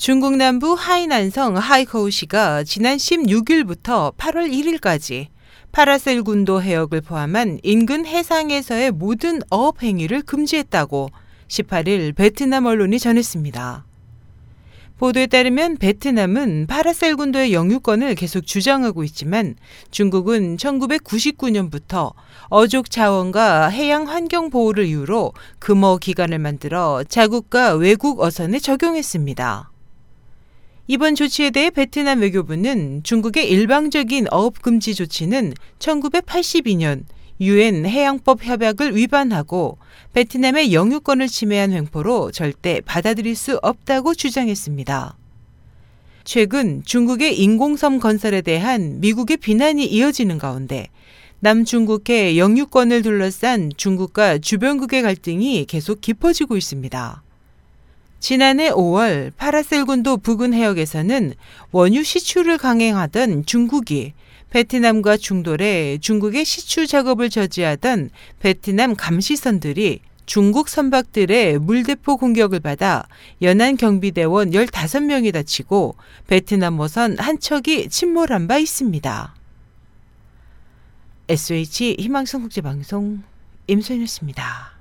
중국 남부 하이난성 하이커우시가 지난 16일부터 8월 1일까지 파라셀 군도 해역을 포함한 인근 해상에서의 모든 어업 행위를 금지했다고 18일 베트남 언론이 전했습니다. 보도에 따르면 베트남은 파라셀 군도의 영유권을 계속 주장하고 있지만 중국은 1999년부터 어족 자원과 해양 환경 보호를 이유로 금어 기간을 만들어 자국과 외국 어선에 적용했습니다. 이번 조치에 대해 베트남 외교부는 중국의 일방적인 어업 금지 조치는 1982년 유엔 해양법 협약을 위반하고 베트남의 영유권을 침해한 횡포로 절대 받아들일 수 없다고 주장했습니다. 최근 중국의 인공섬 건설에 대한 미국의 비난이 이어지는 가운데 남중국해 영유권을 둘러싼 중국과 주변국의 갈등이 계속 깊어지고 있습니다. 지난해 5월 파라셀군도 부근 해역에서는 원유 시추를 강행하던 중국이 베트남과 중돌에 중국의 시추 작업을 저지하던 베트남 감시선들이 중국 선박들의 물대포 공격을 받아 연안 경비대원 15명이 다치고 베트남 어선 한 척이 침몰한 바 있습니다. SH 희망성 국제방송 임소연이었습니다.